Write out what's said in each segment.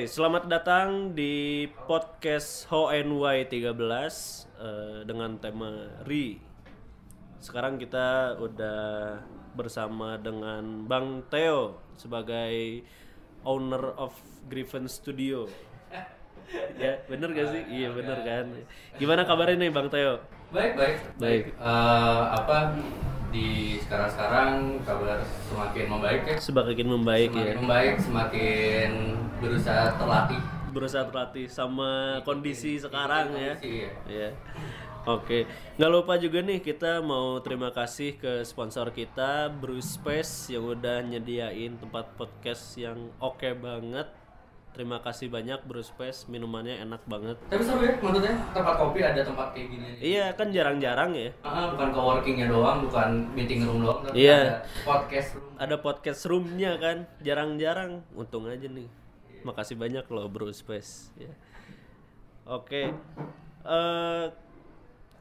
Oke, selamat datang di podcast HNY 13 eh, dengan tema Ri. Sekarang kita udah bersama dengan Bang Theo sebagai owner of Griffin Studio. ya, bener gak sih? Iya bener kan. Gimana kabarnya nih Bang Theo? Baik, baik. Baik. Eh, apa di sekarang-sekarang kabar semakin membaik ya? Semakin membaik semakin ya. membaik, semakin berusaha terlatih. Berusaha terlatih sama kondisi sekarang ya. Kondisi, ya. Iya. Oke, nggak lupa juga nih kita mau terima kasih ke sponsor kita Bruce Space yang udah nyediain tempat podcast yang oke banget. Terima kasih banyak Bruce Space, minumannya enak banget. Tapi seru ya, maksudnya tempat kopi ada tempat kayak gini. Iya kan jarang-jarang ya. Ah, bukan coworkingnya doang, bukan meeting room doang, tapi Iya. ada podcast room. Ada podcast roomnya kan, jarang-jarang. Untung aja nih. Makasih banyak loh Bruce Space. Ya. Oke, eh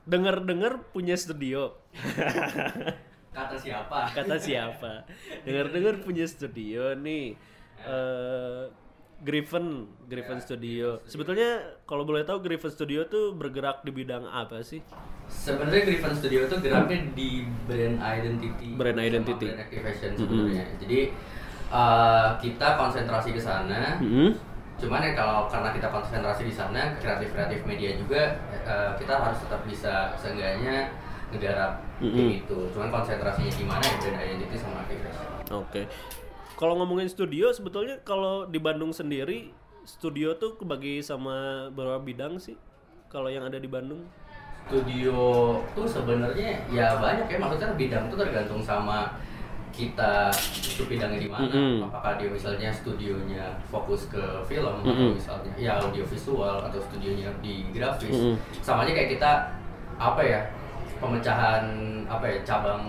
dengar-dengar punya studio. Kata siapa? kata siapa dengar-dengar punya studio nih eh Griffin Griffin Studio sebetulnya kalau boleh tahu Griffin Studio tuh bergerak di bidang apa sih Sebenarnya Griffin Studio itu geraknya di brand identity, Brand identity. brand activation sebenarnya. Jadi uh, kita konsentrasi ke sana. Mm-mm. Cuman ya kalau karena kita konsentrasi di sana, kreatif kreatif media juga uh, kita harus tetap bisa seenggaknya ngegarap Mm-mm. kayak gitu. Cuman konsentrasinya di mana ya brand identity sama activation. oke kalau ngomongin studio sebetulnya kalau di Bandung sendiri studio tuh kebagi sama beberapa bidang sih kalau yang ada di Bandung Studio tuh sebenarnya ya banyak ya maksudnya bidang itu tergantung sama kita itu bidangnya di mana. Mm-mm. Apakah dia misalnya studionya fokus ke film atau Mm-mm. misalnya ya audio visual atau studionya di grafis. Mm-mm. Sama aja kayak kita apa ya pemecahan apa ya cabang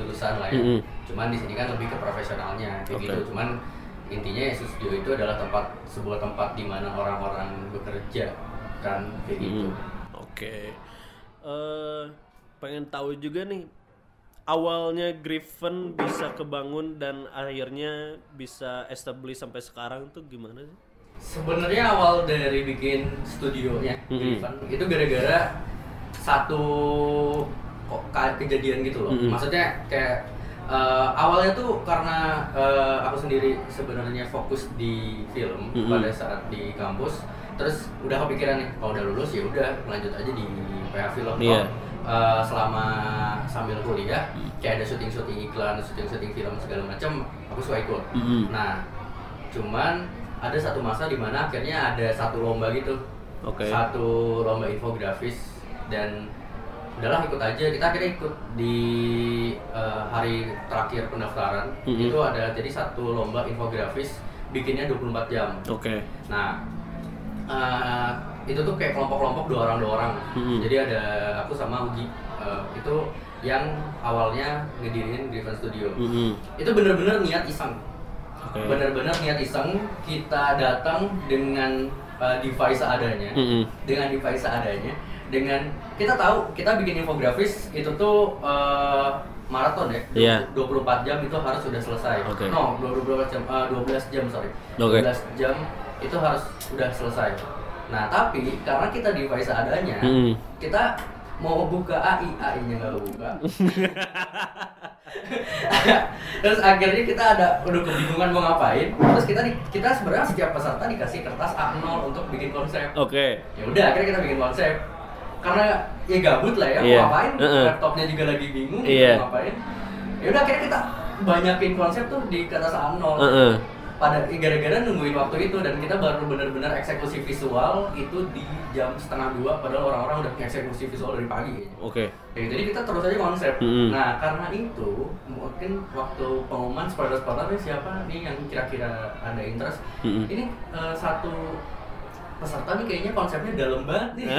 jurusan lah ya. Mm-mm. Cuman di sini kan lebih ke profesionalnya kayak Oke. gitu. Cuman intinya ya studio itu adalah tempat sebuah tempat di mana orang-orang bekerja kan kayak gitu. Hmm, Oke. Eh pengen tahu juga nih awalnya Griffin bisa kebangun dan akhirnya bisa establish sampai sekarang tuh gimana sih? Sebenarnya awal dari bikin studionya Mm-mm. Griffin itu gara-gara satu kok kayak kejadian gitu loh. Mm-mm. Maksudnya kayak eh, awalnya tuh karena eh, aku sendiri sebenarnya fokus di film Mm-mm. pada saat di kampus. Terus udah kepikiran nih, kalau udah lulus ya udah lanjut aja di PH film. Iya. Oh, eh, selama sambil kuliah kayak ada syuting-syuting iklan, syuting-syuting film segala macam, aku suka ikut. Mm-mm. Nah, cuman ada satu masa di mana akhirnya ada satu lomba gitu. Oke. Satu lomba infografis dan udahlah ikut aja. Kita akhirnya ikut di eh, hari terakhir pendaftaran. Mhm. Itu ada jadi satu lomba infografis bikinnya 24 jam. Oke. Nah, eh, itu tuh kayak kelompok-kelompok dua orang dua orang. Mhm. Jadi ada aku sama Ugi. Eh, itu yang awalnya ngediriin Griffin Studio. Mm-mm. Itu bener-bener niat iseng Oke. benar-benar niat iseng kita datang dengan uh, device seadanya Mm-mm. dengan device seadanya dengan kita tahu kita bikin infografis itu tuh uh, maraton ya Iya. 24 jam itu harus sudah selesai Oke. no 24 jam uh, 12 jam sorry Oke. 12 jam itu harus sudah selesai nah tapi karena kita device seadanya Mm-mm. kita mau buka AI AI nya nggak buka terus akhirnya kita ada udah kebingungan mau ngapain terus kita di, kita sebenarnya setiap peserta dikasih kertas A0 untuk bikin konsep Oke. ya udah akhirnya kita bikin konsep karena ya gabut lah ya mau ngapain Heeh. laptopnya juga lagi bingung mau ngapain ya udah akhirnya kita banyakin konsep tuh di kertas A0 Heeh. pada gara-gara nungguin waktu itu dan kita baru benar-benar eksekusi visual itu di jam setengah dua padahal orang-orang udah eksekusi visual dari pagi. Oke. Ya, jadi kita terus aja konsep. Mm-mm. Nah karena itu mungkin waktu pengumuman spoiler-spoilernya siapa nih yang kira-kira ada interest. Mm-mm. Ini eh, satu peserta nih kayaknya konsepnya dalam banget nih.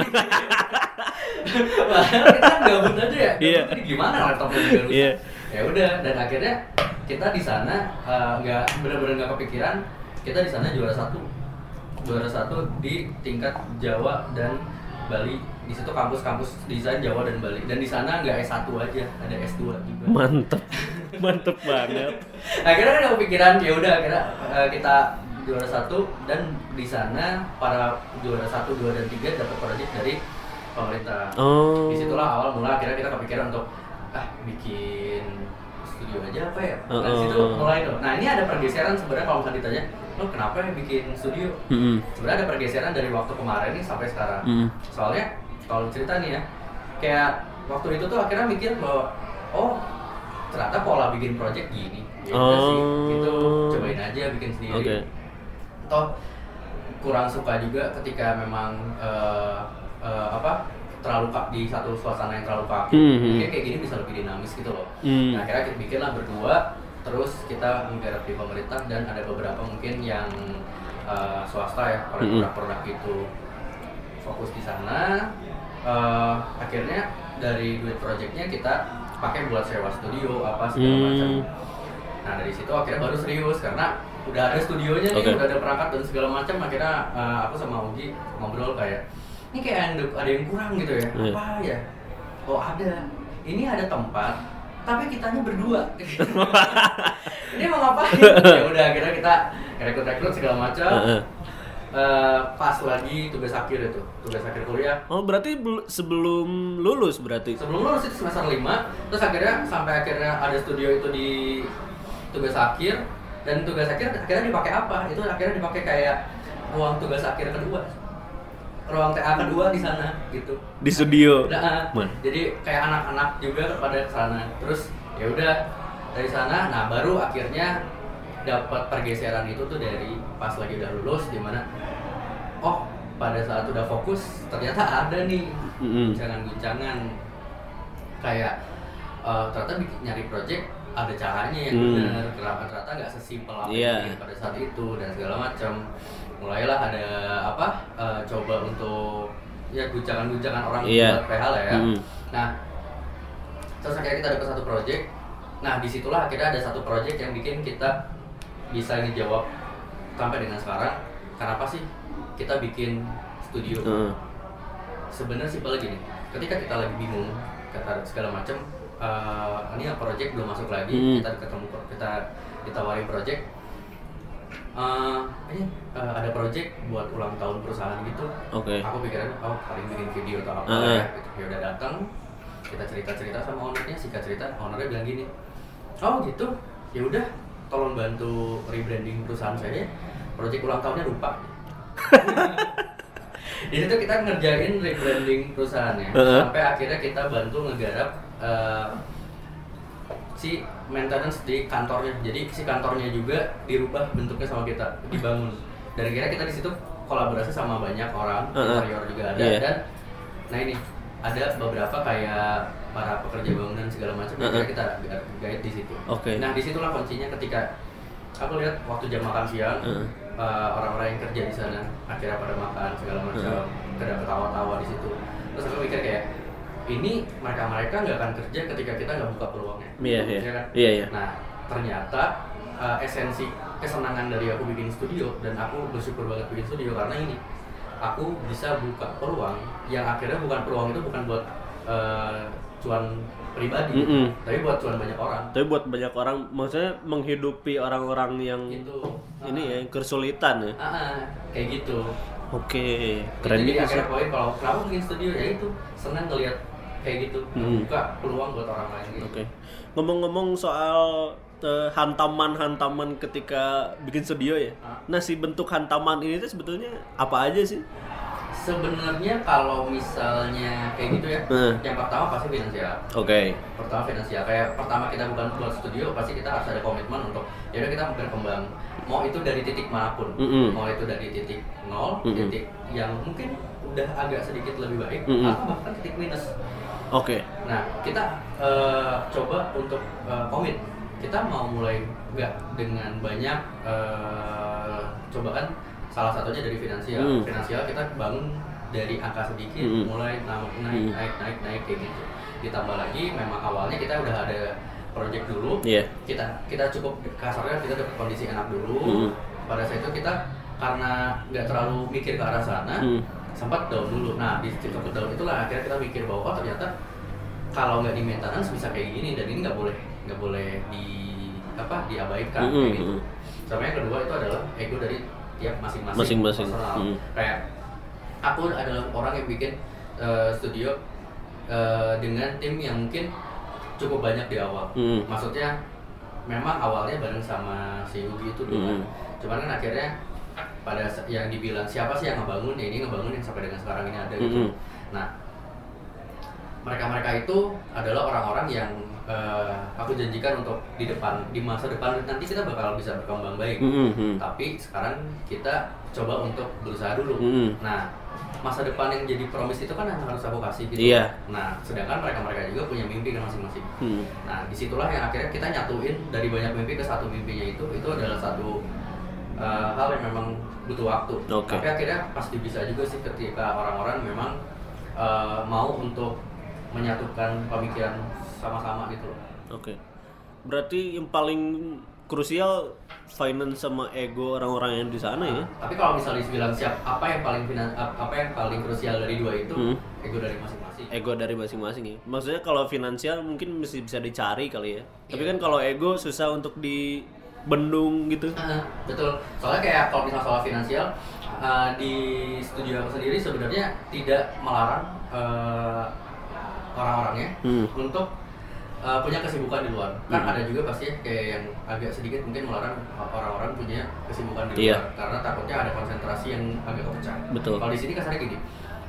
Padahal kita gabut aja ya. Iya. Ini gimana laptopnya juga rusak. Iya. Ya udah dan akhirnya kita di sana eh, nggak benar-benar nggak kepikiran kita di sana juara satu juara satu di tingkat Jawa dan Bali di situ kampus-kampus desain Jawa dan Bali dan di sana nggak S1 aja ada S2 juga Mantep. Mantep banget. akhirnya kan kepikiran ya udah akhirnya eh, kita juara satu dan di sana para juara satu dua dan tiga dapat project dari pemerintah Oh. di situlah awal mula akhirnya kita kepikiran untuk ah bikin studio aja apa ya nah Uh-uh. situ mulai tuh nah ini ada pergeseran sebenarnya kalau misalnya ditanya lo kenapa ya bikin studio Mm-mm. sebenarnya ada pergeseran dari waktu kemarin nih sampai sekarang Mm. soalnya kalau cerita nih ya kayak waktu itu tuh akhirnya mikir bahwa oh ternyata pola bikin project gini ya udah sih Oh. gitu cobain aja bikin sendiri Oke. Toh kurang suka juga ketika memang eh, eh, apa terlalu kak di satu suasana yang terlalu kaku Hmm, hmm. mungkin kayak gini bisa lebih dinamis gitu loh Hmm. nah akhirnya kita bikinlah berdua terus kita menggarap di pemerintah dan ada beberapa mungkin yang eh, swasta ya Hmm, hmm. produk-produk itu fokus di sana Eh, akhirnya dari duit projectnya kita pakai buat sewa studio apa segala Hmm. macam Nah dari situ akhirnya baru serius karena udah ada studionya nih, Oke. udah ada perangkat dan segala macam. Akhirnya eh, aku sama Ugi ngobrol kayak ini kayak ada, ada yang kurang gitu ya. Iya. Apa ya? Oh ada. Ini ada tempat, tapi kitanya berdua. ini mau ngapain? ya udah akhirnya kita rekrut-rekrut segala macam. Heeh. Eh, pas lagi tugas akhir itu, tugas akhir kuliah. Oh, berarti bel- sebelum lulus berarti. Sebelum lulus itu semester 5, terus akhirnya sampai akhirnya ada studio itu di tugas akhir dan tugas akhir akhirnya dipakai apa? Itu akhirnya dipakai kayak ruang tugas akhir kedua. Ruang TA kedua di sana gitu. Di studio. Nah, Man. jadi kayak anak-anak juga pada ke sana. Terus ya udah dari sana nah baru akhirnya dapat pergeseran itu tuh dari pas lagi udah lulus di mana oh pada saat udah fokus ternyata ada nih guncangan-guncangan kayak eh, ternyata bikin nyari project ada caranya yang Hmm. benar kenapa ternyata nggak sesimpel apa yang bikin pada saat itu dan segala macam mulailah ada apa eh, coba untuk ya guncangan-guncangan orang Iya. buat PH lah ya Mm. nah terus akhirnya kita dapat satu project nah di situlah akhirnya ada satu project yang bikin kita bisa ngejawab sampai dengan sekarang kenapa sih kita bikin studio Heeh. sebenarnya simpel gini ketika kita lagi bingung kata segala macam eh, ini project belum masuk lagi Hmm. kita ketemu kita ditawarin project eh ini eh, ada project buat ulang tahun perusahaan gitu Oke. aku pikiran oh paling bikin video atau apa Heeh. ya gitu. ya udah datang kita cerita cerita sama ownernya singkat cerita ownernya bilang gini oh gitu ya udah tolong bantu rebranding perusahaan saya project ulang tahunnya lupa di situ kita ngerjain rebranding perusahaannya Heeh. sampai akhirnya kita bantu ngegarap eh, si maintenance di kantornya. Jadi si kantornya juga dirubah bentuknya sama kita dibangun. Dan akhirnya kita di situ kolaborasi sama banyak orang interior juga ada. Iya. dan nah ini ada beberapa kayak para pekerja bangunan segala macam akhirnya kita guide di situ. Oke. nah di situlah kuncinya ketika aku lihat waktu jam makan siang Heeh. eh, orang-orang yang kerja di sana akhirnya pada makan segala macam kita ketawa-tawa di situ. Terus aku mikir kayak ini mereka-mereka nggak akan kerja ketika kita nggak buka peluangnya Iya, iya. Ya kan? Iya, iya. nah ternyata eh, esensi kesenangan dari aku bikin studio dan aku bersyukur banget bikin studio karena ini aku bisa buka peluang yang akhirnya bukan peluang itu bukan buat eh, cuan pribadi Mm-mm. tapi buat cuan banyak orang Tapi buat banyak orang, maksudnya menghidupi orang-orang yang gitu ini ya, yang kesulitan ya. Ah, ah, kayak gitu Oke, keren jadi akhirnya poin kalau kenapa bikin studio ya itu senang ngelihat kayak gitu Hmm. membuka peluang buat orang lain gitu Oke. Ngomong-ngomong soal eh, hantaman-hantaman ketika bikin studio ya. Ah. Nah, si bentuk hantaman ini tuh sebetulnya apa aja sih? sebenarnya kalau misalnya kayak gitu ya Hmm. yang pertama pasti finansial Oke. pertama finansial kayak pertama kita bukan buat studio pasti kita harus ada komitmen untuk ya udah kita berkembang mau itu dari titik mana pun Mm-mm. mau itu dari titik nol Mm-mm. titik yang mungkin udah agak sedikit lebih baik Mm-mm. atau bahkan titik minus Oke. Nah, kita eh, coba untuk eh, komit. Kita mau mulai nggak dengan banyak eh, cobaan. Salah satunya dari finansial. Hmm. Finansial kita bangun dari angka sedikit, Hmm. mulai naik, naik, Hmm. naik, naik, naik kayak gitu. Ditambah lagi, memang awalnya kita udah ada project dulu. Iya. Kita kita cukup kasarnya kita dapat kondisi enak dulu. Hmm. Pada saat itu kita karena nggak terlalu mikir ke arah sana, Hmm. Sempat down dulu. Nah di titik down itulah akhirnya kita mikir bahwa oh ternyata kalau nggak di maintenance bisa kayak gini dan ini nggak boleh nggak boleh di apa diabaikan Mm-mm, kayak gitu. sama yang kedua itu adalah ego dari tiap masing-masing Masing-masing. personal. Hmm. kayak aku adalah orang yang bikin eh, studio eh, dengan tim yang mungkin cukup banyak di awal Hmm. maksudnya memang awalnya bareng sama si Yugi itu dulu kan. Hmm. cuman kan akhirnya pada yang dibilang siapa sih yang ngebangun ya ini ngebangun yang sampai dengan sekarang ini ada gitu Hmm. nah mereka-mereka itu adalah orang-orang yang eh, aku janjikan untuk di depan di masa depan nanti kita bakal bisa berkembang baik Hmm, hmm. tapi sekarang kita coba untuk berusaha dulu Hmm. nah masa depan yang jadi promise itu kan yang harus aku kasih gitu Iya. nah sedangkan mereka-mereka juga punya mimpi kan masing-masing Hmm. Nah, di situlah yang akhirnya kita nyatuin dari banyak mimpi ke satu mimpinya itu, itu adalah satu uh, hal yang memang butuh waktu. Oke. Tapi akhirnya pasti bisa juga sih ketika orang-orang memang uh, mau untuk menyatukan pemikiran sama-sama gitu loh. Oke. Berarti yang paling krusial finance sama ego orang-orang yang di sana ya. Tapi kalau misalnya bilang siap apa yang paling finan- apa yang paling krusial dari dua itu, Hmm. ego dari masing-masing. Ego dari masing-masing ya. Maksudnya kalau finansial mungkin mesti bisa dicari kali ya. Tapi Iya. kan kalau ego susah untuk dibendung gitu. Ah, betul. Soalnya kayak kalau misalnya soal finansial uh, di studio aku sendiri sebenarnya tidak melarang uh, orang-orangnya Hmm. untuk uh, punya kesibukan di luar. Kan Hmm. ada juga pasti kayak yang agak sedikit mungkin melarang orang-orang punya kesibukan di Iya. luar karena takutnya ada konsentrasi yang agak kepecah. Betul. Kalau di sini kasarnya gini.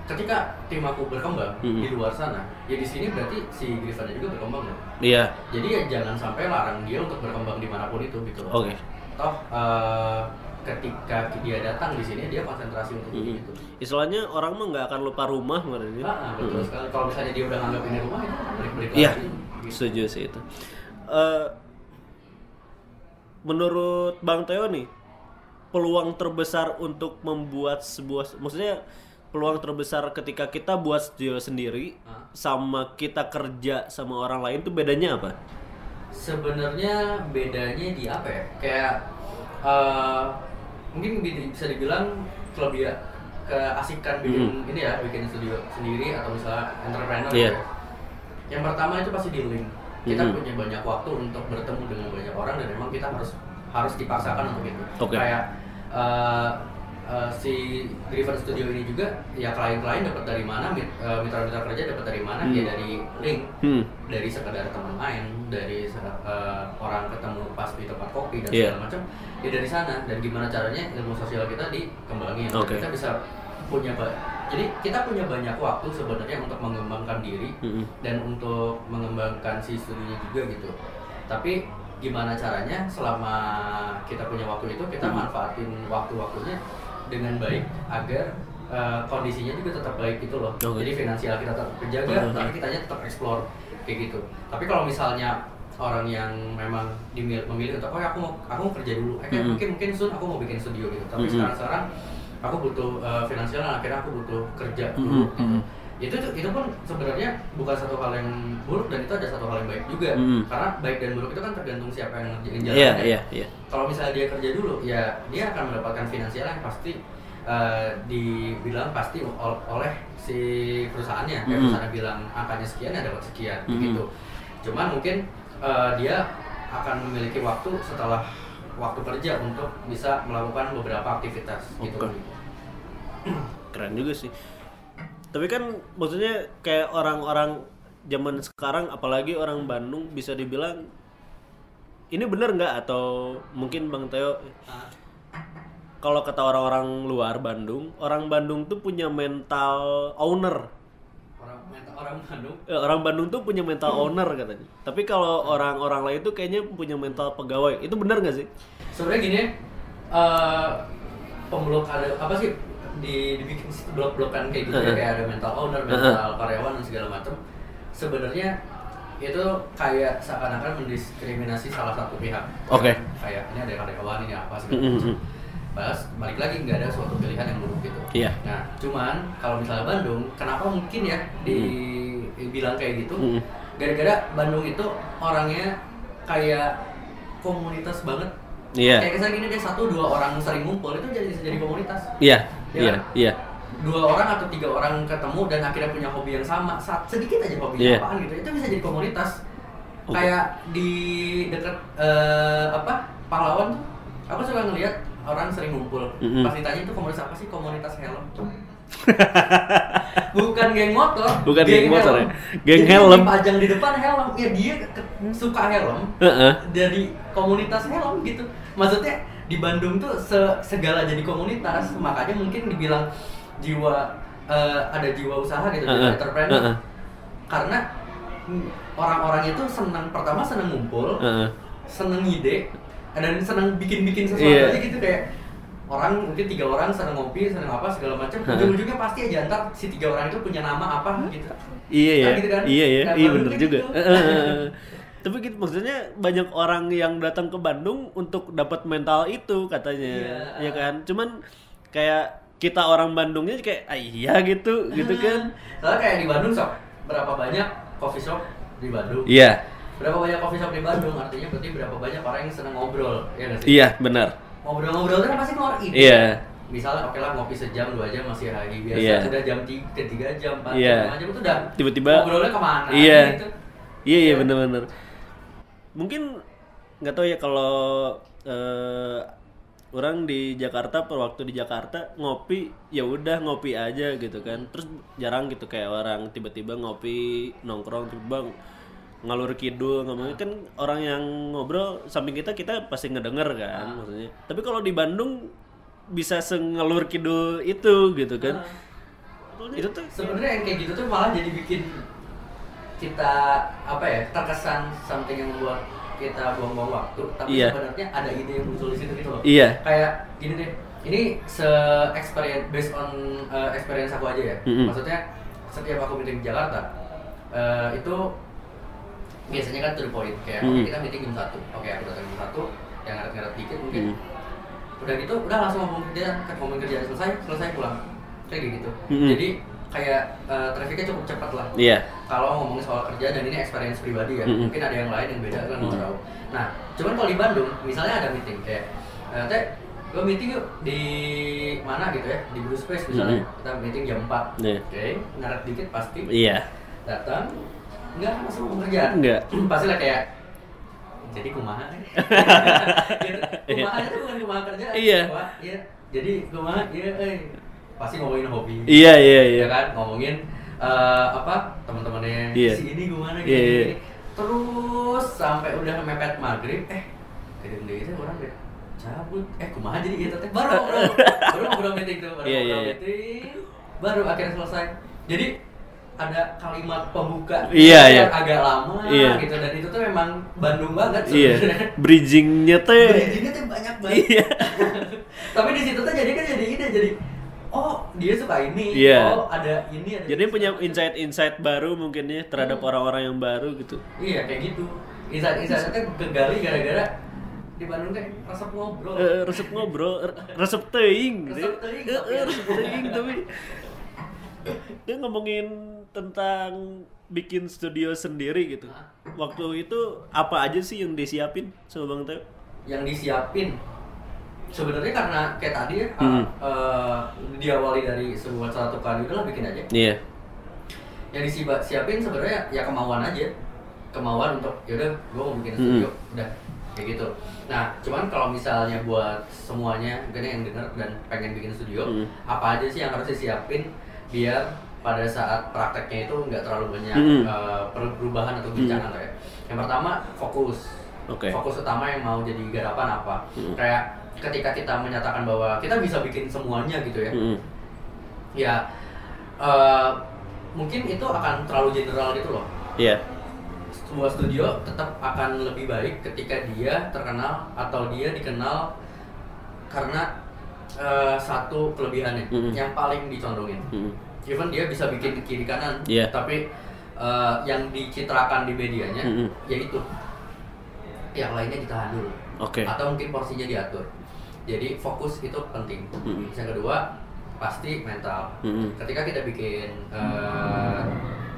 Ketika tim aku berkembang Hmm. di luar sana, ya di sini berarti si Griffin juga berkembang loh. Iya. Jadi ya jangan sampai larang dia untuk berkembang di mana pun itu gitu Oke. toh eh, ketika dia datang di sini dia konsentrasi untuk Hmm. itu. Istilahnya orang mah nggak akan lupa rumah kemarin ya. Ah, betul Hmm. sekali. Kalau misalnya dia udah nganggap ini rumah itu balik-balik Iya, lagi. Gitu. setuju sih itu. Eh, menurut Bang Teo nih, peluang terbesar untuk membuat sebuah, maksudnya peluang terbesar ketika kita buat studio sendiri Hah? sama kita kerja sama orang lain tuh bedanya apa? Sebenarnya bedanya di apa ya? Kayak eh, mungkin bi- bisa dibilang lebih ya keasikan bikin Hmm. ini ya, bikin studio sendiri atau misalnya entrepreneur gitu ya. Yang pertama itu pasti di link. Kita Mhm. punya banyak waktu untuk bertemu dengan banyak orang dan memang kita harus harus dipaksakan untuk itu. Oke. Kayak eh, eh, si Driven Studio ini juga ya klien-klien dapat dari mana, eh, mitra-mitra kerja dapat dari mana? Hmm. Ya dari link Hmm. dari sekedar teman main, dari eh, orang ketemu pas di tempat kopi dan Iya. segala macam, ya dari sana. Dan gimana caranya ilmu sosial kita dikembangin. Dan Oke. Kita bisa punya jadi kita punya banyak waktu sebenarnya untuk mengembangkan diri Mm-mm. dan untuk mengembangkan si studionya juga gitu. Tapi gimana caranya selama kita punya waktu itu kita Hmm. manfaatin waktu-waktunya dengan baik agar eh, kondisinya juga tetap baik gitu loh. Oke. Jadi finansial kita tetap terjaga, Hmm. tapi kitanya tetap explore kayak gitu. Tapi kalau misalnya orang yang memang dimil- memilih untuk oh ya aku mau aku mau kerja dulu, eh, kayak Hmm. mungkin mungkin soon aku mau bikin studio gitu. Tapi Hmm. sekarang sekarang aku butuh eh, finansial, akhirnya aku butuh kerja dulu. Hmm. gitu. Itu itu pun sebenarnya bukan satu hal yang buruk dan itu ada satu hal yang baik juga Mm. karena baik dan buruk itu kan tergantung siapa yang ngerjain jalannya Iya, iya, iya. kalau misalnya dia kerja dulu ya dia akan mendapatkan finansial yang pasti eh, dibilang pasti ol- oleh si perusahaannya kayak Mm. perusahaan bilang angkanya sekian ya dapat sekian Mm. gitu cuman mungkin eh, dia akan memiliki waktu setelah waktu kerja untuk bisa melakukan beberapa aktivitas gitu Oke. Keren juga sih. Tapi kan maksudnya kayak orang-orang zaman sekarang apalagi orang Bandung bisa dibilang ini bener nggak atau mungkin Bang Teo kalau kata orang-orang luar Bandung, orang Bandung tuh punya mental owner. orang orang Bandung Eh, orang Bandung tuh punya mental owner katanya. Tapi kalau orang-orang lain tuh kayaknya punya mental pegawai. Itu benar nggak sih? sebenarnya gini eh pemblok ada apa sih di dibikin blok-blokan kayak gitu ya, Heeh. kayak ada mental owner, mental karyawan dan segala macam. Sebenarnya itu kayak seakan-akan mendiskriminasi salah satu pihak. Oke. Kayak ini ada karyawan ini apa segala macam. Bahas balik lagi nggak ada suatu pilihan yang buruk gitu. Iya. Nah, cuman kalau misalnya Bandung, kenapa mungkin ya dibilang kayak gitu? Mm. Gara-gara Bandung itu orangnya kayak komunitas banget. Iya. Kayak kesannya gini deh satu dua orang sering ngumpul itu jadi bisa jadi komunitas. Iya, Iya iya, kan? iya. Dua orang atau tiga orang ketemu dan akhirnya punya hobi yang sama, Sa- sedikit aja hobinya Iya. apaan gitu, itu bisa jadi komunitas. Oke. Kayak di dekat eh, apa pahlawan tuh aku suka ngelihat orang sering ngumpul Mm-mm. pas ditanya itu komunitas apa sih komunitas helm bukan geng motor Bukan geng motor ya? Geng Jadi helm. dipajang di depan helm ya dia suka helm Heeh. dari komunitas helm gitu maksudnya di Bandung tuh se- segala jadi komunitas makanya mungkin dibilang jiwa eh, ada jiwa usaha gitu jiwa Heeh. entrepreneur Heeh. karena mm, orang-orang itu senang pertama senang ngumpul Heeh. seneng ide dan seneng bikin-bikin sesuatu Iya. aja gitu kayak orang mungkin tiga orang seneng ngopi seneng apa segala macam Heeh. ujung-ujungnya pasti aja ntar si tiga orang itu punya nama apa gitu Iya ya, Kan gitu kan? iya ya, Nah, iya bener juga. gitu. Tapi gitu maksudnya banyak orang yang datang ke Bandung untuk dapat mental itu katanya, Iya. ya kan? Cuman kayak kita orang Bandungnya kayak ah, iya gitu, gitu kan? soalnya kayak di Bandung sok berapa banyak coffee shop di Bandung Iya, berapa banyak coffee shop di Bandung artinya berarti berapa banyak orang yang seneng ngobrol ya nggak sih iya benar. ngobrol-ngobrol itu kan pasti keluar ide Iya. misalnya oke lah ngopi sejam dua jam masih hari biasa Iya. udah jam tiga tiga jam empat Iya. jam lima jam itu udah Tiba-tiba- ngobrolnya ke mana Iya. gitu Iya iya Iya. bener-bener. Mungkin nggak tahu ya kalau eh, orang di Jakarta per waktu di Jakarta ngopi ya udah ngopi aja gitu kan. Terus jarang gitu kayak orang tiba-tiba ngopi nongkrong tiba ngalur kidul ngomongnya kan orang yang ngobrol samping kita kita pasti ngedenger kan maksudnya. Tapi kalau di Bandung bisa sengalur kidul itu gitu kan. Itu tuh sebenarnya yang kayak gitu tuh malah jadi bikin kita apa ya terkesan something yang membuat kita buang-buang waktu tapi Iya. sebenarnya ada ide yang muncul di situ gitu loh Iya. kayak gini deh ini se experience based on uh, experience aku aja ya Mm-mm. maksudnya setiap aku meeting di Jakarta uh, itu biasanya kan to the point kayak Mm. kita meeting jam satu oke aku datang jam satu yang ngaret-ngaret dikit mungkin Mm. udah gitu udah langsung ngomong kerja ngomong kerjaan selesai selesai pulang kayak gitu Mm-mm. jadi kayak uh, trafficnya cukup cepat lah Iya. Kalau ngomongin soal kerja dan ini experience pribadi ya Mm-mm. mungkin ada yang lain yang beda kan nggak Mm. tahu nah cuman kalau di Bandung misalnya ada meeting kayak eh, teh gue meeting yuk di mana gitu ya di Blue Space misalnya Mm-mm. kita meeting jam 4 Iya. oke ngaret dikit pasti Iya. datang enggak ngomong kerjaan Enggak. pasti lah kayak jadi kumaha gitu. kumaha itu bukan kumaha kerjaan Iya. Wah, iya jadi kumaha iya eh pasti ngomongin hobi Iya iya iya. ya kan ngomongin eh, apa teman-temannya Iya. si ini gimana Iya, gini, iya. gini. terus sampai udah mepet maghrib eh itu orang deh cabut eh kumaha jadi gitu teh baru ngobrol baru ngobrol meeting tuh baru Iya, ngobrol iya, iya. meeting baru akhirnya selesai jadi ada kalimat pembuka Iya, yang iya. agak lama Iya. gitu dan itu tuh memang Bandung banget Iya. sebenarnya Bridgingnya teh. Bridgingnya tuh banyak banget Iya. tapi di situ tuh jadi kan jadi ide jadi oh dia suka ini Iya. oh ada ini ada Jadi ini, punya insight-insight baru mungkin ya terhadap Hmm. orang-orang yang baru gitu. Iya kayak gitu. Insight-insight itu kegali gara-gara di Bandung teh resep ngobrol. Eh, resep ngobrol, resep teuing gitu. Resep teuing, Eh, tapi eh, resep teuing tapi dia ngomongin tentang bikin studio sendiri gitu. Waktu itu apa aja sih yang disiapin sama Bang Teo? Yang disiapin sebenarnya karena kayak tadi ya Hmm. eh, diawali dari sebuah satu kali udahlah bikin aja. Iya. Yang disiapin sebenarnya ya kemauan aja. Kemauan untuk yaudah gue mau bikin Hmm. studio udah kayak gitu. Nah, cuman kalau misalnya buat semuanya mungkin yang denger dan pengen bikin studio, Hmm. apa aja sih yang harus disiapin biar pada saat prakteknya itu nggak terlalu banyak Hmm. eh, perubahan atau guncangan lah ya. Yang pertama fokus. Oke. Fokus utama yang mau jadi garapan apa? Hmm. Kayak ketika kita menyatakan bahwa kita bisa bikin semuanya gitu ya. Mm-mm. Ya eh, mungkin itu akan terlalu general gitu loh. Iya. Sebuah studio tetap akan lebih baik ketika dia terkenal atau dia dikenal karena eh, satu kelebihannya Mm-mm. yang paling dicondongin. Mm-mm. Even dia bisa bikin kiri kanan, Iya. tapi eh, yang dicitrakan di medianya Mm-mm. yaitu yang lainnya ditahan dulu. Oke. Atau mungkin porsinya diatur. Jadi fokus itu penting. Mm-mm. Yang kedua pasti mental. Mm-mm. Ketika kita bikin eh,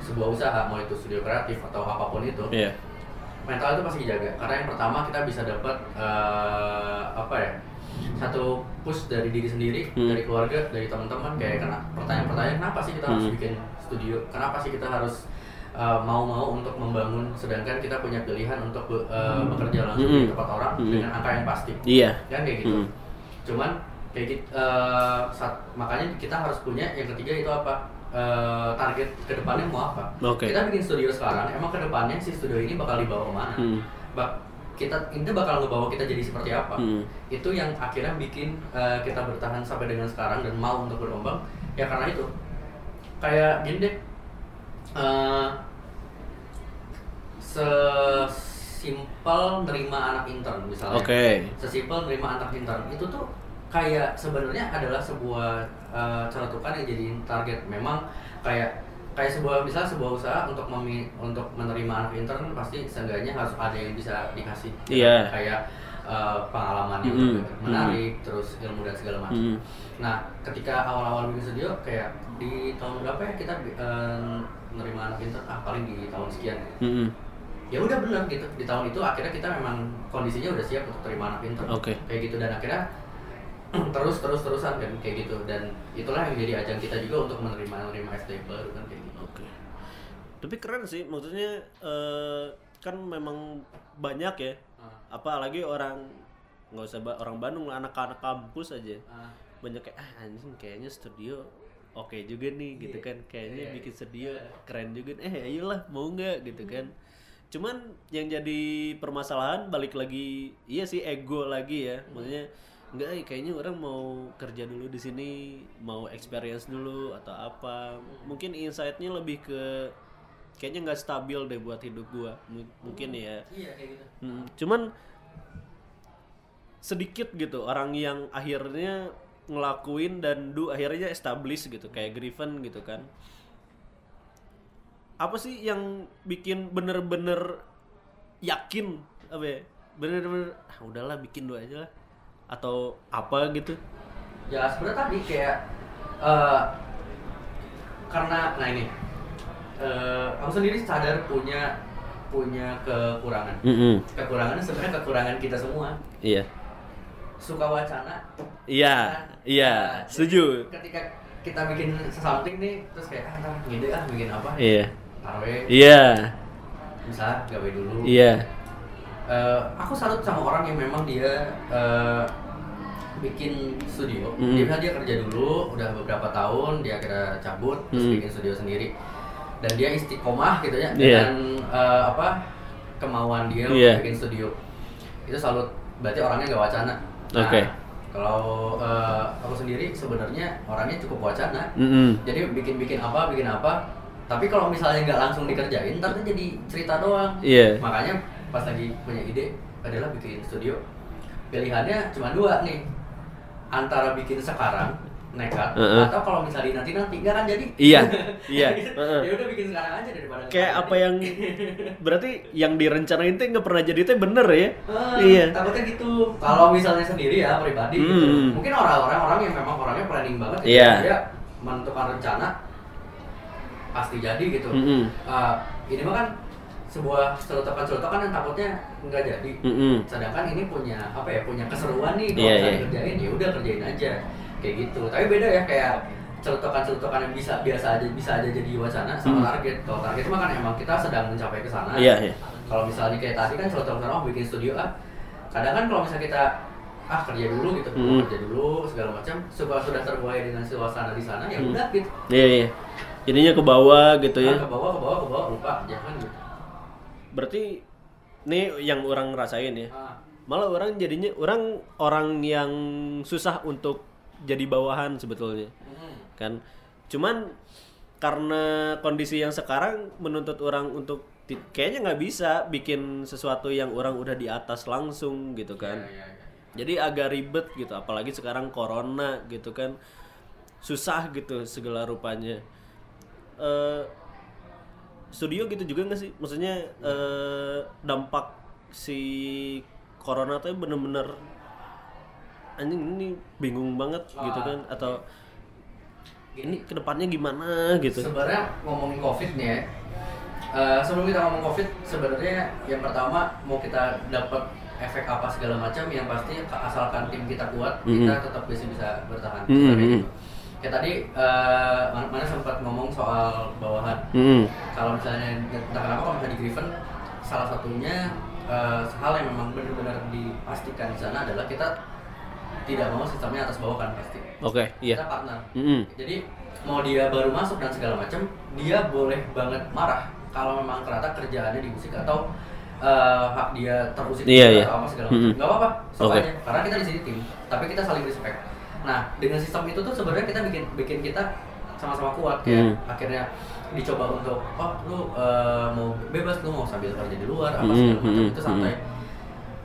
sebuah usaha, mau itu studio kreatif atau apa pun itu, Iya. mental itu pasti dijaga. Karena yang pertama kita bisa dapat eh, apa ya? Satu push dari diri sendiri, Hmm. dari keluarga, dari teman-teman kayak kena pertanyaan-pertanyaan kenapa sih kita harus Hmm. bikin studio? Kenapa sih kita harus uh, mau-mau untuk membangun sedangkan kita punya pilihan untuk be- uh, bekerja langsung di Mm-mm. tempat orang Mm-mm. dengan angka yang pasti Iya. kan kayak gitu Mm. cuman kayak gitu uh, saat- makanya kita harus punya yang ketiga itu apa Uh, target ke depannya mau apa Oke. kita bikin studio sekarang emang ke depannya si studio ini bakal dibawa ke mana Hmm. Bak- kita ini bakal ngebawa kita jadi seperti apa Hmm. itu yang akhirnya bikin uh, kita bertahan sampai dengan sekarang dan mau untuk berkembang ya karena itu kayak gini deh uh, sesimpel nerima anak intern misalnya Oke. sesimpel nerima anak intern itu tuh kayak sebenarnya adalah sebuah uh, celetukan yang jadi target memang kayak kayak sebuah misalnya sebuah usaha untuk memi, untuk menerima anak intern pasti seenggaknya harus ada yang bisa dikasih Iya. kayak uh, pengalaman yang Mm-mm. menarik terus ilmu dan segala macam Mm. nah ketika awal-awal bikin studio kayak di tahun berapa ya kita uh, menerima anak intern ah paling di tahun sekian Mm-mm. ya udah bener gitu di tahun itu akhirnya kita memang kondisinya udah siap untuk terima anak intern Oke. kayak gitu dan akhirnya terus terus terusan kan kayak gitu dan itulah yang jadi ajang kita juga untuk menerima menerima SD baru kan kayak gitu Oke. Tapi keren sih, maksudnya eh, kan memang banyak ya. Ah. Apalagi orang nggak usah orang Bandung lah, anak-anak kampus aja. Ah, Banyak kayak ah anjing kayaknya studio oke juga nih gitu Iya. kan. Kayaknya Iya. bikin studio keren juga. Eh ayolah mau nggak gitu kan. Cuman yang jadi permasalahan balik lagi iya sih ego lagi ya. Maksudnya enggak eh, kayaknya orang mau kerja dulu di sini, mau experience dulu atau apa. Mungkin insight-nya lebih ke kayaknya nggak stabil deh buat hidup gua. M- mungkin ya. iya kayak gitu Hmm, cuman sedikit gitu orang yang akhirnya ngelakuin dan do akhirnya establish gitu kayak Griffin gitu kan. Apa sih yang bikin bener-bener yakin apa ya bener-bener ah, udahlah bikin dua aja lah atau apa gitu? Ya sebenarnya tadi kayak eh karena nah ini eh aku sendiri sadar punya punya kekurangan. Kekurangannya sebenarnya kekurangan kita semua. Iya suka wacana. Iya iya Nah, setuju. ketika kita bikin something nih terus kayak ah ngide ah bikin apa? Iya. Taruh iya. Bisa gawe dulu. Iya. Eh, aku salut sama orang yang memang dia eh, bikin studio. Mm. dia bilang dia kerja dulu udah beberapa tahun dia kira cabut terus Mm. bikin studio sendiri. Dan dia istiqomah gitu ya Iya. dengan eh, apa kemauan dia Iya. bikin studio. Itu salut. Berarti orangnya nggak wacana Nah, Oke. kalau eh, aku sendiri sebenarnya orangnya cukup wacana. Mm-mm. jadi bikin bikin apa bikin apa. Tapi kalau misalnya nggak langsung dikerjain ntar jadi cerita doang. Iya. Makanya pas lagi punya ide adalah bikin studio. Pilihannya cuma dua nih. Antara bikin sekarang nekat Heeh. atau kalau misalnya nanti nanti nggak kan jadi Iya, iya, heeh. ya udah bikin sekarang aja daripada kayak apa yang berarti yang direncanain tuh nggak pernah jadi itu bener ya Ah, iya takutnya gitu kalau misalnya sendiri ya pribadi gitu Hmm. mungkin orang-orang orang yang memang orangnya planning banget gitu, Iya. dia menentukan rencana pasti jadi gitu Mm-mm. Ah, ini mah kan sebuah celotokan-celotokan yang takutnya nggak jadi Mm-mm. sedangkan ini punya apa ya punya keseruan nih kalau Iya, misalnya iya. dikerjain ya udah kerjain aja kayak gitu. Tapi beda ya kayak celotokan-celotokan yang bisa biasa aja bisa aja jadi wacana sama Hmm. target. Kalau target mah kan emang kita sedang mencapai ke sana. Iya, iya. kalau misalnya kayak tadi kan celotokan oh bikin studio ah kadang kan kalau misalnya kita ah kerja dulu gitu Hmm. kerja dulu segala macam sudah sudah terbuai dengan suasana di sana ya Hmm. udah gitu. Iya iya. Jadinya ke bawah gitu ya. Ah, ke bawah ke bawah ke bawah lupa jangan gitu. Berarti ini yang orang rasain ya. Ah, malah orang jadinya orang orang yang susah untuk jadi bawahan sebetulnya. Hmm. kan? Cuman karena kondisi yang sekarang menuntut orang untuk kayaknya nggak bisa bikin sesuatu yang orang udah di atas langsung gitu kan. Iya, iya, iya. jadi agak ribet gitu apalagi sekarang corona gitu kan. Susah gitu segala rupanya. Eh studio gitu juga nggak sih? Maksudnya eh dampak si corona tuh bener-bener anjing ini bingung banget gitu kan atau ini ke depannya gimana gitu Sebenarnya ngomongin COVID nih ya. eh, sebelum kita ngomong COVID, sebenarnya yang pertama mau kita dapat efek apa segala macam yang pasti asalkan tim kita kuat, Mhm. kita tetap bisa bisa bertahan. Mhm. gitu. kayak tadi eh, mana, mana sempat ngomong soal bawahan Mm-mm. kalau misalnya entah kenapa kalau misalnya di Griffin salah satunya eh, hal yang memang benar-benar dipastikan di sana adalah kita tidak mau sistemnya atas bawah kan pasti Oke, iya. kita partner Mm-mm. jadi mau dia baru masuk dan segala macam dia boleh banget marah kalau memang ternyata kerjaannya di musik atau eh, hak dia terusik Iya, iya. atau apa segala macam Mm-mm. nggak apa-apa sok Oke. aja karena kita di sini tim tapi kita saling respect nah dengan sistem itu tuh sebenarnya kita bikin bikin kita sama-sama kuat kayak Mm. akhirnya dicoba untuk oh lu eh, mau bebas lu mau sambil kerja di luar apa Mm, segala macam mm, itu santai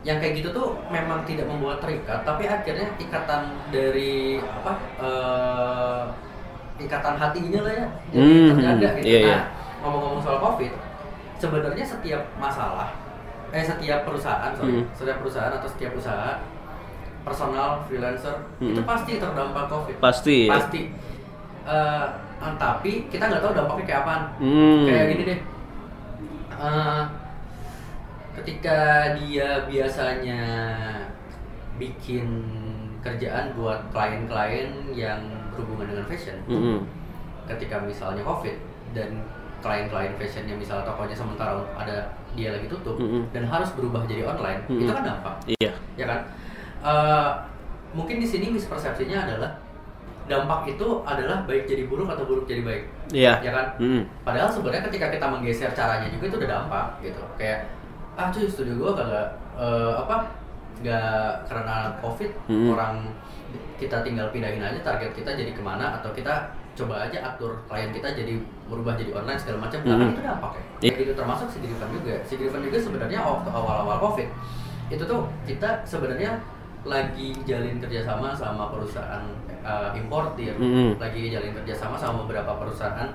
yang kayak gitu tuh memang tidak membuat terikat tapi akhirnya ikatan dari apa eh, ikatan hatinya lah ya jadi Hmm, terjaga hmm, gitu iya, iya. nah ngomong-ngomong soal covid sebenarnya setiap masalah eh setiap perusahaan sorry Hmm. setiap perusahaan atau setiap usaha personal freelancer Hmm. itu pasti terdampak covid Pasti. ya. pasti Eh, tapi kita nggak tahu dampaknya kayak apaan Hmm. kayak gini deh Eh, ketika dia biasanya bikin kerjaan buat klien-klien yang berhubungan dengan fashion Mm-mm. ketika misalnya covid dan klien-klien fashionnya misalnya tokonya sementara ada dia lagi tutup Mm-mm. dan harus berubah jadi online Mm-mm. itu kan dampak Iya. ya kan Eh, mungkin di sini mispersepsinya adalah dampak itu adalah baik jadi buruk atau buruk jadi baik Iya. ya kan Mm-mm. padahal sebenarnya ketika kita menggeser caranya juga itu udah dampak gitu kayak ah cuy studio gua kagak eh, apa nggak karena covid Hmm. orang kita tinggal pindahin aja target kita jadi ke mana atau kita coba aja atur klien kita jadi berubah jadi online segala macam kan Hmm. itu dampak ya Iya. Kayak gitu termasuk si Griffin juga si Griffin juga sebenarnya waktu awal-awal covid itu tuh kita sebenarnya lagi jalin kerjasama sama perusahaan eh, importir Mm-mm. lagi jalin kerjasama sama beberapa perusahaan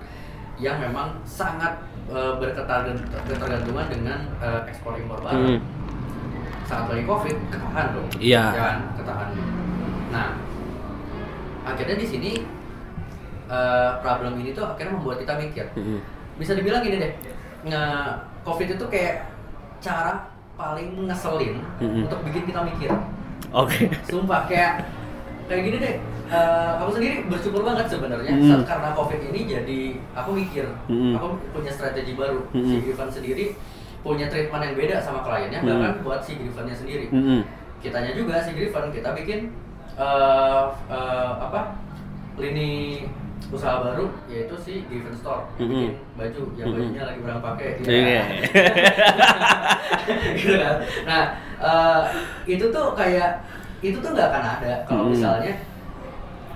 yang memang sangat eh, berketergan- ketergantungan dengan eh, ekspor impor barang. Mm. Saat lagi covid ketahan dong, Iya. Ya kan? ketahan. Nah, akhirnya di sini eh, problem ini tuh akhirnya membuat kita mikir. Mm-mm. Bisa dibilang gini deh, nge covid itu kayak cara paling ngeselin Mm-mm. untuk bikin kita mikir. Oke. Sumpah kayak kayak gini deh. Eh, aku sendiri bersyukur banget sebenarnya Hmm. saat karena covid ini jadi aku mikir Hmm. aku punya strategi baru Hmm. si Griffin sendiri punya treatment yang beda sama kliennya Hmm. bahkan buat si Griffinnya sendiri Mm-mm. kitanya juga si Griffin kita bikin eh, eh, apa lini usaha baru yaitu si Griffin Store Hmm. bikin baju yang Hmm. bajunya lagi barang pakai ya Iya. gitu kan nah eh, itu tuh kayak itu tuh nggak akan ada kalau Hmm. misalnya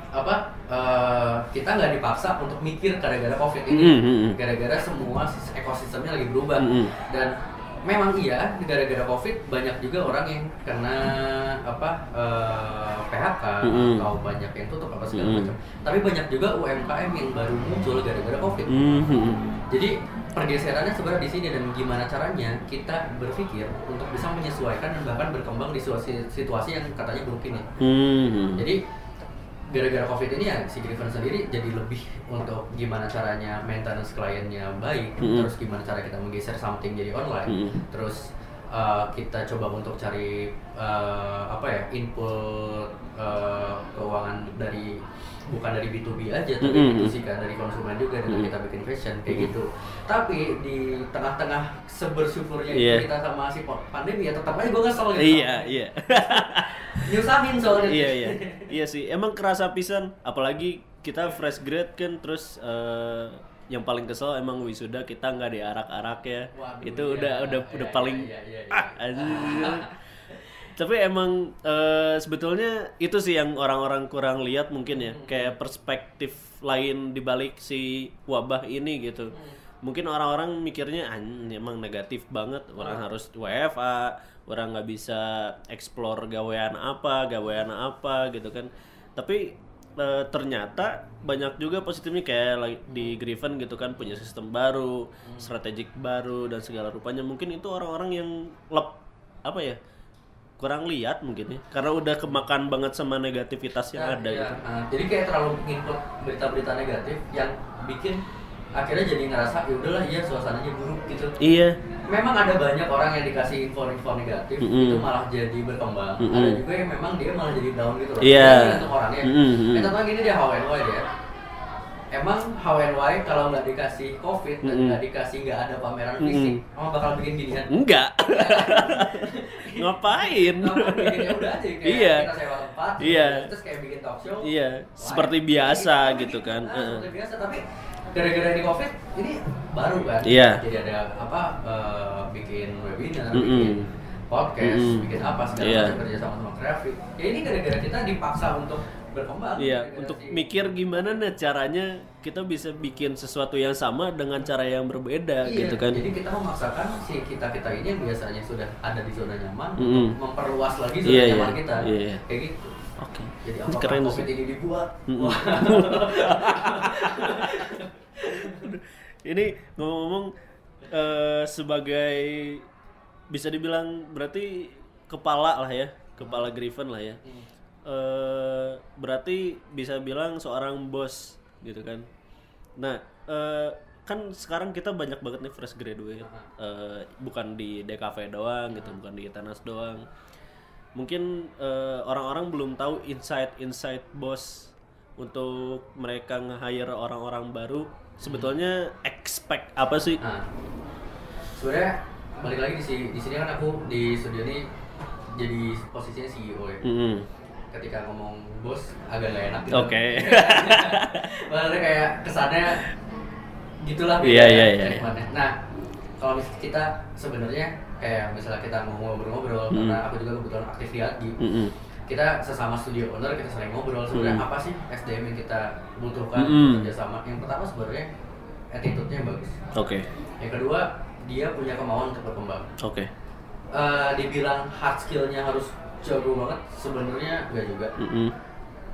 apa eh, kita nggak dipaksa untuk mikir gara-gara covid ini hmm. gara-gara semua sis- ekosistemnya lagi berubah Hmm, hmm. dan memang iya gara-gara covid banyak juga orang yang kena apa eh, PHK Hmm. atau banyak yang tutup apa segala Hmm. macam tapi banyak juga UMKM yang baru muncul gara-gara covid Mm-mm. jadi pergeserannya sebenarnya di sini dan gimana caranya kita berpikir untuk bisa menyesuaikan dan bahkan berkembang di situasi, situasi yang katanya buruk ini. Mm-mm. Jadi gara-gara covid ini ya si Griffin sendiri jadi lebih untuk gimana caranya maintenance kliennya baik, Mm-mm. terus gimana cara kita menggeser something jadi online, Mm-mm. terus uh, kita coba untuk cari uh, apa ya input uh, keuangan dari bukan dari B2B aja tapi Mm-mm. B2C kan dari konsumen juga dengan Mm. kita bikin fashion kayak Mm. gitu. Tapi di tengah-tengah sebersyukurnya Iya. itu kita sama si pandemi ya tetap aja gue kesel gitu. Iya, iya. Nyusahin soalnya. iya, iya. Iya sih, emang kerasa pisan apalagi kita fresh grade kan terus eh, yang paling kesel emang wisuda kita nggak diarak-arak ya. Waduh, itu iya. udah udah Iya, udah iya, paling iya, iya, iya. ah. Tapi emang eh, sebetulnya itu sih yang orang-orang kurang lihat mungkin ya, kayak perspektif lain dibalik si wabah ini gitu. Mungkin orang-orang mikirnya "Ah, emang negatif banget, orang harus WFA, orang nggak bisa explore gawean apa, gawean apa gitu kan. Tapi eh, ternyata banyak juga positifnya kayak like di Griffin gitu kan punya sistem baru, strategik baru dan segala rupanya. Mungkin itu orang-orang yang lep apa ya? Kurang lihat mungkin ya karena udah kemakan banget sama negativitas yang Nah, ada iya. gitu. Nah, jadi kayak terlalu input berita-berita negatif yang bikin akhirnya jadi ngerasa ya udahlah iya suasananya buruk gitu. Iya. Memang ada banyak orang yang dikasih info-info negatif Mm-mm. itu malah jadi berkembang. Mm-mm. Ada juga yang memang dia malah jadi down gitu loh. Iya. Ini untuk orangnya. Eh contohnya gini and why ya. Emang how and why kalau nggak dikasih covid dan Mm-mm. nggak dikasih nggak ada pameran Mm-mm. fisik emang bakal bikin ginian Enggak. Ngapain? Ya udah aja kayak Iya. kita sewa tempat Iya. terus kayak bikin talk show Iya, live. seperti biasa Iya, gitu kan. ah, Heeh. seperti biasa tapi gara-gara ini covid ini baru kan Iya. jadi ada apa eh, bikin webinar Mm-mm. bikin podcast Mm-mm. bikin apa segala Iya. macam kerja sama sama grafik ya ini gara-gara kita dipaksa untuk berkembang Iya, Gara-gara untuk si- mikir gimana nih caranya kita bisa bikin sesuatu yang sama dengan cara yang berbeda Iya, gitu kan. Jadi kita memaksakan si kita kita ini yang biasanya sudah ada di zona nyaman Mm-mm. untuk memperluas lagi zona Iya, nyaman iya. kita. Iya. Kayak gitu. Oke. Jadi Ini apakah keren COVID sih. ini dibuat? Mm-mm. Wah. Ini ngomong-ngomong eh, sebagai bisa dibilang berarti kepala lah ya, kepala Griffin lah ya. Eh, berarti bisa bilang seorang bos gitu kan. Nah, eh, kan sekarang kita banyak banget nih fresh graduate, Eh, bukan di DKV doang gitu, bukan di Tenas doang. Mungkin orang-orang belum tahu insight-insight bos untuk mereka nge-hire orang-orang baru. Sebetulnya expect apa sih? Nah, sebenarnya balik lagi di sini, di sini kan aku di studio ini jadi posisinya CEO ya. Mm-mm. Ketika ngomong bos agak gak enak gitu. Oke. Maksudnya kayak kesannya gitulah Iya, iya, iya, nikmatnya. Nah, kalau misalnya kita sebenarnya kayak misalnya kita mau ngobrol-ngobrol Hmm. karena aku juga kebetulan aktif di ADGI, Mm-mm. kita sesama studio owner kita sering ngobrol sebenarnya Hmm. apa sih SDM yang kita butuhkan Mm-mm. kerjasama. Yang pertama sebenarnya attitude-nya bagus. Oke. Yang kedua dia punya kemauan untuk berkembang. Oke. Eh, dibilang hard skill-nya harus jago banget sebenarnya enggak juga. Mm-mm.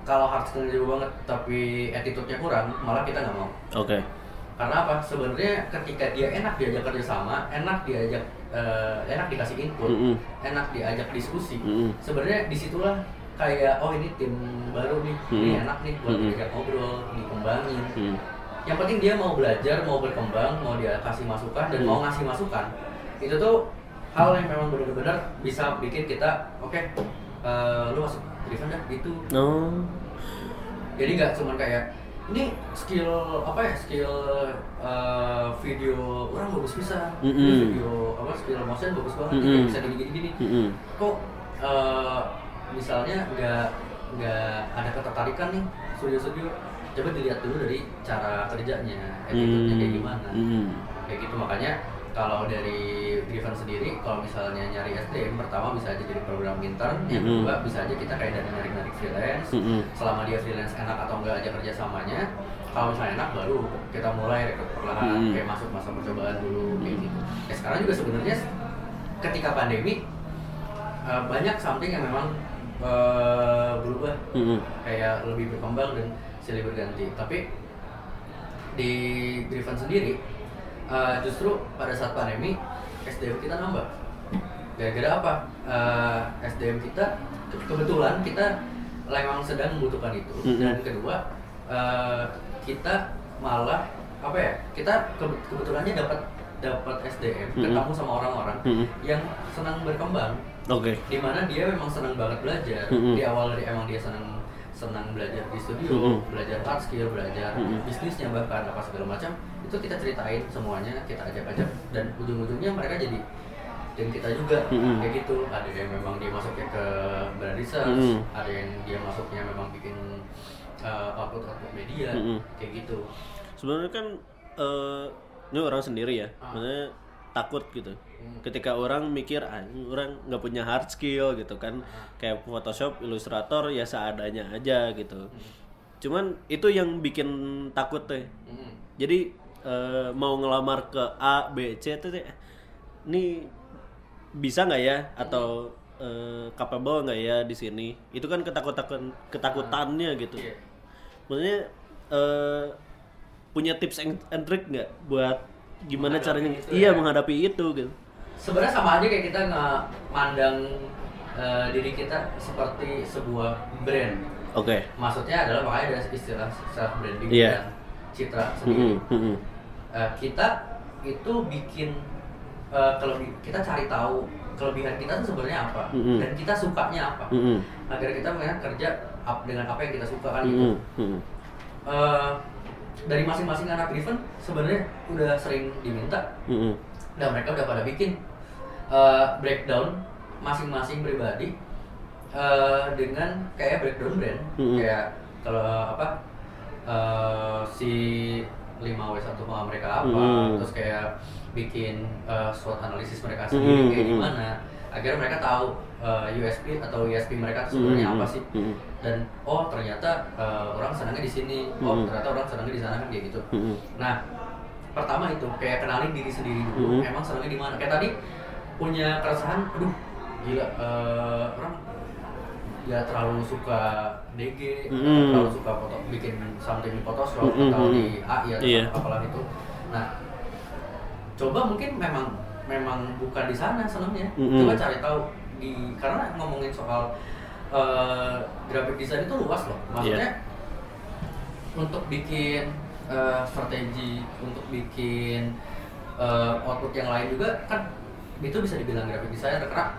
Kalau hard skill jago banget tapi attitude-nya kurang, malah kita nggak mau. Oke. Karena apa? Sebenarnya ketika dia enak diajak kerjasama, enak diajak, eh, enak dikasih input, Mm-mm. enak diajak diskusi. Mm-mm. Sebenarnya di situlah kayak oh ini tim baru nih, ini Mm-mm. enak nih buat Mm-mm. diajak ngobrol, dikembangin. Mm. Yang penting dia mau belajar, mau berkembang, mau dia kasih masukan dan Mm. mau ngasih masukan. Itu tuh hal yang memang benar-benar bisa bikin kita oke, eh, lu masuk driven dah gitu. Oh. jadi nggak cuman kayak ini skill apa ya skill uh, video orang bagus bisa ini Mm-mm. video apa skill motion bagus banget Mm-mm. kayak bisa gini gini gini Mm-mm. kok uh, misalnya nggak nggak ada ketertarikan nih studio-studio coba dilihat dulu dari cara kerjanya attitude-nya kayak gimana Mm. kayak gitu makanya kalau dari Griffin sendiri kalau misalnya nyari SDM pertama bisa aja jadi program intern yang Mm-mm. kedua bisa aja kita kayak dari narik-narik freelance Mm-mm. selama dia freelance enak atau enggak aja kerjasamanya kalau misalnya enak baru kita mulai rekrut perlahan Mm-mm. kayak masuk masa percobaan dulu kayak gitu ya sekarang juga sebenarnya ketika pandemi eh, banyak something yang memang eh, berubah Mm-mm. kayak lebih berkembang dan silih berganti tapi di Driven sendiri eh, justru pada saat pandemi SDM kita nambah gara-gara apa Eh, SDM kita ke- kebetulan kita memang sedang membutuhkan itu Mm-mm. dan kedua eh, kita malah apa ya kita ke- kebetulannya dapat dapat SDM Mm-mm. ketemu sama orang-orang Mm-mm. yang senang berkembang Oke. di mana dia memang senang banget belajar Mm-mm. di awal dari emang dia senang senang belajar di studio Mm-mm. belajar art skill belajar Mm-mm. bisnisnya bahkan apa segala macam itu kita ceritain semuanya kita ajak-ajak dan ujung-ujungnya mereka jadi dan kita juga Mm-mm. kayak gitu ada yang memang dia masuknya ke brand research Mm-mm. ada yang dia masuknya memang bikin uh, output output media Mm-mm. kayak gitu Sebenarnya kan eh, ini orang sendiri ya, Ah. maksudnya takut gitu. Hmm. Ketika orang mikir, ah, orang nggak punya hard skill gitu kan, kayak Photoshop, Illustrator ya seadanya aja gitu. Cuman itu yang bikin takut tuh. Mm-mm. Jadi eh, mau ngelamar ke A, B, C teh, ini bisa nggak ya atau eh, capable nggak ya di sini? Itu kan ketakutan ketakutannya gitu. Iya. Maksudnya eh, punya tips and, and trick nggak buat gimana Menghadapi caranya? itu iya ya? menghadapi itu gitu. sebenarnya sama aja kayak kita nggak mandang eh, diri kita seperti sebuah brand Oke. maksudnya adalah makanya ada istilah self branding Iya. dan citra sendiri Mm-mm, mm-mm. Eh, kita itu bikin kelebi kita cari tahu kelebihan kita tuh sebenarnya apa Mm-mm. dan kita sukanya apa Mm-mm, agar kita melihat kerja dengan apa yang kita suka kan gitu mm-mm, mm-mm. Eh, dari masing-masing anak Griffin sebenarnya udah sering diminta Mm-mm. dan mereka udah pada bikin uh, breakdown masing-masing pribadi uh, dengan kayak breakdown brand Mm-mm. kayak kalau apa uh, si 5W1 mau mereka apa Mm. terus kayak bikin uh, SWOT analisis mereka sendiri Mm, kayak mm. gimana agar mereka tahu uh, USP atau USP mereka tuh sebenarnya apa sih dan oh ternyata uh, orang senangnya di sini oh ternyata orang senangnya di sana kan kayak gitu. Nah, pertama itu kayak kenalin diri sendiri dulu. Emang senangnya di mana? Kayak tadi punya keresahan, aduh, gila eh, orang ya terlalu suka DG, Mhm. terlalu suka foto bikin something di Photoshop Mhm, atau mhm. di AI atau Iya. apalah itu. Nah, coba mungkin memang memang bukan di sana senangnya. Mhm. Coba cari tahu di karena ngomongin soal eh, graphic design itu luas loh. Maksudnya untuk bikin eh, strategi untuk bikin eh, output yang lain juga kan itu bisa dibilang graphic designer karena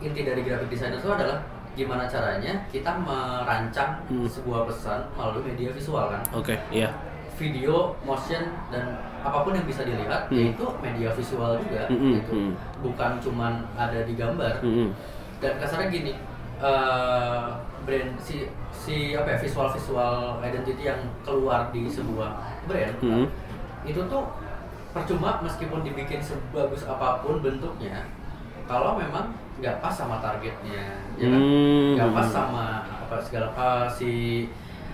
inti dari graphic designer itu adalah gimana caranya kita merancang Hmm. sebuah pesan melalui media visual kan Oke, iya. video, motion dan apa pun yang bisa dilihat Hmm. yaitu media visual juga Mm-mm, gitu mm. bukan cuman ada di gambar Mm-mm. dan kasarnya gini eh, brand si si apa ya visual visual identity yang keluar di sebuah brand Mhm. itu tuh percuma meskipun dibikin sebagus apa pun bentuknya kalau memang nggak pas sama targetnya ya kan Hmm. nggak pas sama apa segala apa si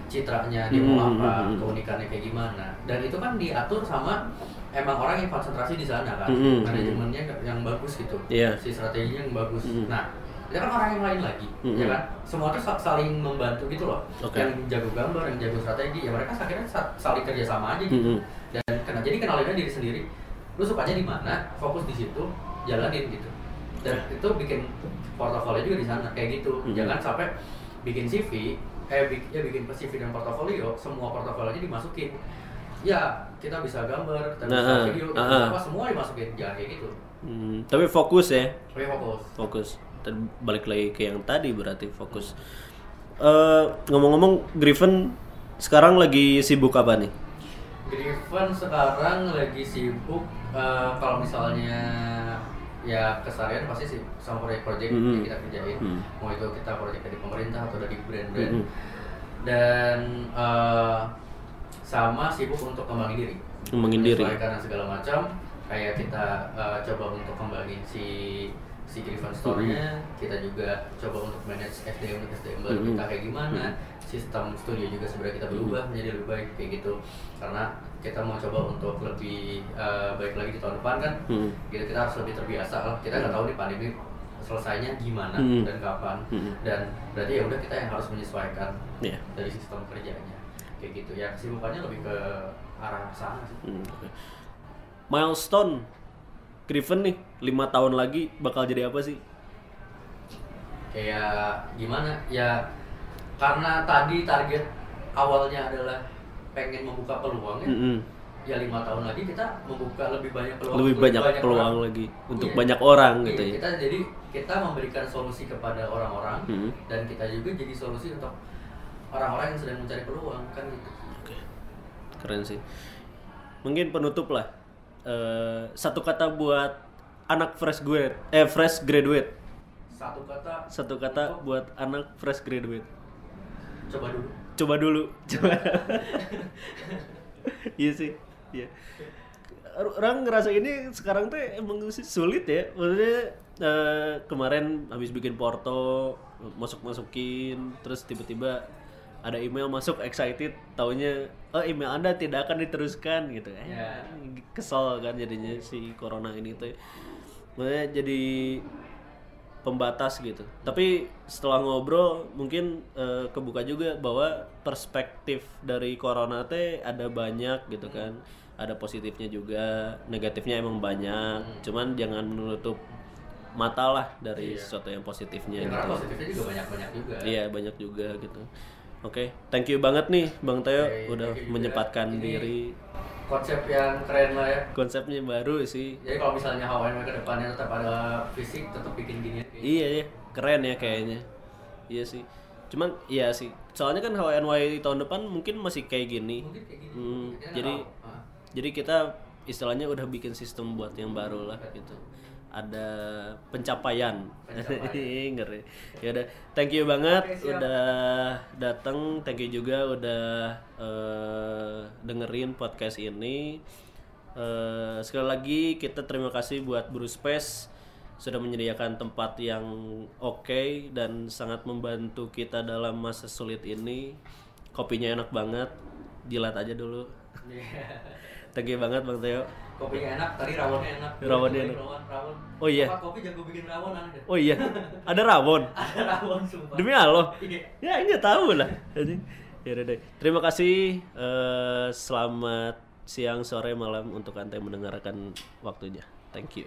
citranya dia mau Hmm, apa hmm, hmm. keunikannya kayak gimana dan itu kan diatur sama emang orang yang konsentrasi di sana kan Hmm, hmm. manajemennya yang bagus gitu Iya. si strateginya yang bagus Hmm. nah itu kan orang yang lain lagi Hmm. ya kan semua tuh sa- saling membantu gitu loh Oke. yang jago gambar yang jago strategi ya mereka akhirnya sa- saling kerja sama aja gitu Hmm. dan kena jadi kenalinnya diri sendiri lu sukanya di mana fokus di situ jalanin gitu dan itu bikin portofolio juga di sana kayak gitu Mhm. jangan sampai bikin CV eh bik- ya bikin CV dan portofolio semua portofolionya dimasukin ya kita bisa gambar kita bisa Nah, video kita ah, bisa ah. apa semua dimasukin jangan kayak gitu Hmm, tapi fokus ya, Oke fokus fokus. Balik lagi ke yang tadi berarti fokus. Eh, ngomong-ngomong, Griffin sekarang lagi sibuk apa nih? Griffin sekarang lagi sibuk eh, kalau misalnya ya keseharian pasti sih sama proyek-proyek Mhm. yang kita kerjain Mhm. mau itu kita proyek dari pemerintah atau dari brand-brand Mhm. dan eh, sama sibuk untuk kembangin diri Ngembangin diri. dan segala macam kayak kita eh, coba untuk kembangin si si Griffin store-nya kita juga coba untuk manage SDM SDM baru Mhm. kita kayak gimana sistem studio juga sebenarnya kita berubah menjadi lebih baik kayak gitu karena kita mau coba untuk lebih eh, baik lagi di tahun depan kan Hmm. gitu kita harus lebih terbiasa lah kita nggak tahu nih pandemi selesainya gimana Mhm. dan kapan Mhm. dan berarti ya udah kita yang harus menyesuaikan Iya. dari sistem kerjanya kayak gitu ya kesibukannya lebih ke arah sana sih Hmm. Milestone Griffin nih lima tahun lagi bakal jadi apa sih? kayak gimana ya karena tadi target awalnya adalah pengen membuka peluang ya Mm-mm. ya lima tahun lagi kita membuka lebih banyak peluang Lebih untuk banyak peluang orang. lagi untuk Iya. banyak orang Iya, gitu ya. kita jadi kita memberikan solusi kepada orang-orang Mm. dan kita juga jadi solusi untuk orang-orang yang sedang mencari peluang kan gitu Oke. Keren sih. Mungkin penutup lah. Eh, satu kata buat anak fresh graduate, eh fresh graduate. satu kata Satu kata buat anak fresh graduate. coba dulu Coba dulu. Coba. Iya sih. Iya. Orang ngerasa ini sekarang tuh emang sulit ya. Maksudnya eh, kemarin habis bikin porto, masuk-masukin, terus tiba-tiba ada email masuk excited, taunya oh email Anda tidak akan diteruskan gitu kan. Ya. Kesel kan jadinya si corona ini tuh. Maksudnya jadi pembatas gitu. Tapi setelah ngobrol mungkin eh, kebuka juga bahwa perspektif dari corona teh ada banyak gitu kan. Ada positifnya juga, negatifnya emang banyak. Cuman jangan menutup mata lah dari sesuatu yang positifnya ya, gitu. positifnya juga banyak-banyak juga Iya, banyak juga gitu. Oke, thank you banget nih Bang Teo Oke, udah menyempatkan Ini diri. Konsep yang keren lah ya Konsepnya baru sih. jadi kalau misalnya HWN ke depannya tetap ada fisik tetap bikin gini Iya ya, keren ya kayaknya. Iya sih. Cuman iya sih. Soalnya kan HNY tahun depan mungkin masih kayak gini. Mungkin kayak gini. Hmm, jadi tahu. Ah. jadi kita istilahnya udah bikin sistem buat yang baru lah gitu. Ada pencapaian. Ngeri. Ya udah, thank you banget siap. udah datang. Thank you juga udah eh, dengerin podcast ini. Eh, sekali lagi kita terima kasih buat Bruce Space sudah menyediakan tempat yang oke dan sangat membantu kita dalam masa sulit ini. Kopinya enak banget. Jilat aja dulu. Thank you banget Bang Teo. Kopinya enak, tadi rawonnya enak. Rawonnya Cobain enak. Rawon, rawon. Oh iya. Apa kopi jago bikin rawon ada. Oh iya, ada rawon. Ada rawon sumpah. Demi Allah. Iya. Ya nggak tahu lah. Ya deh. Terima kasih. eh, selamat siang, sore, malam untuk anda yang mendengarkan waktunya. Thank you.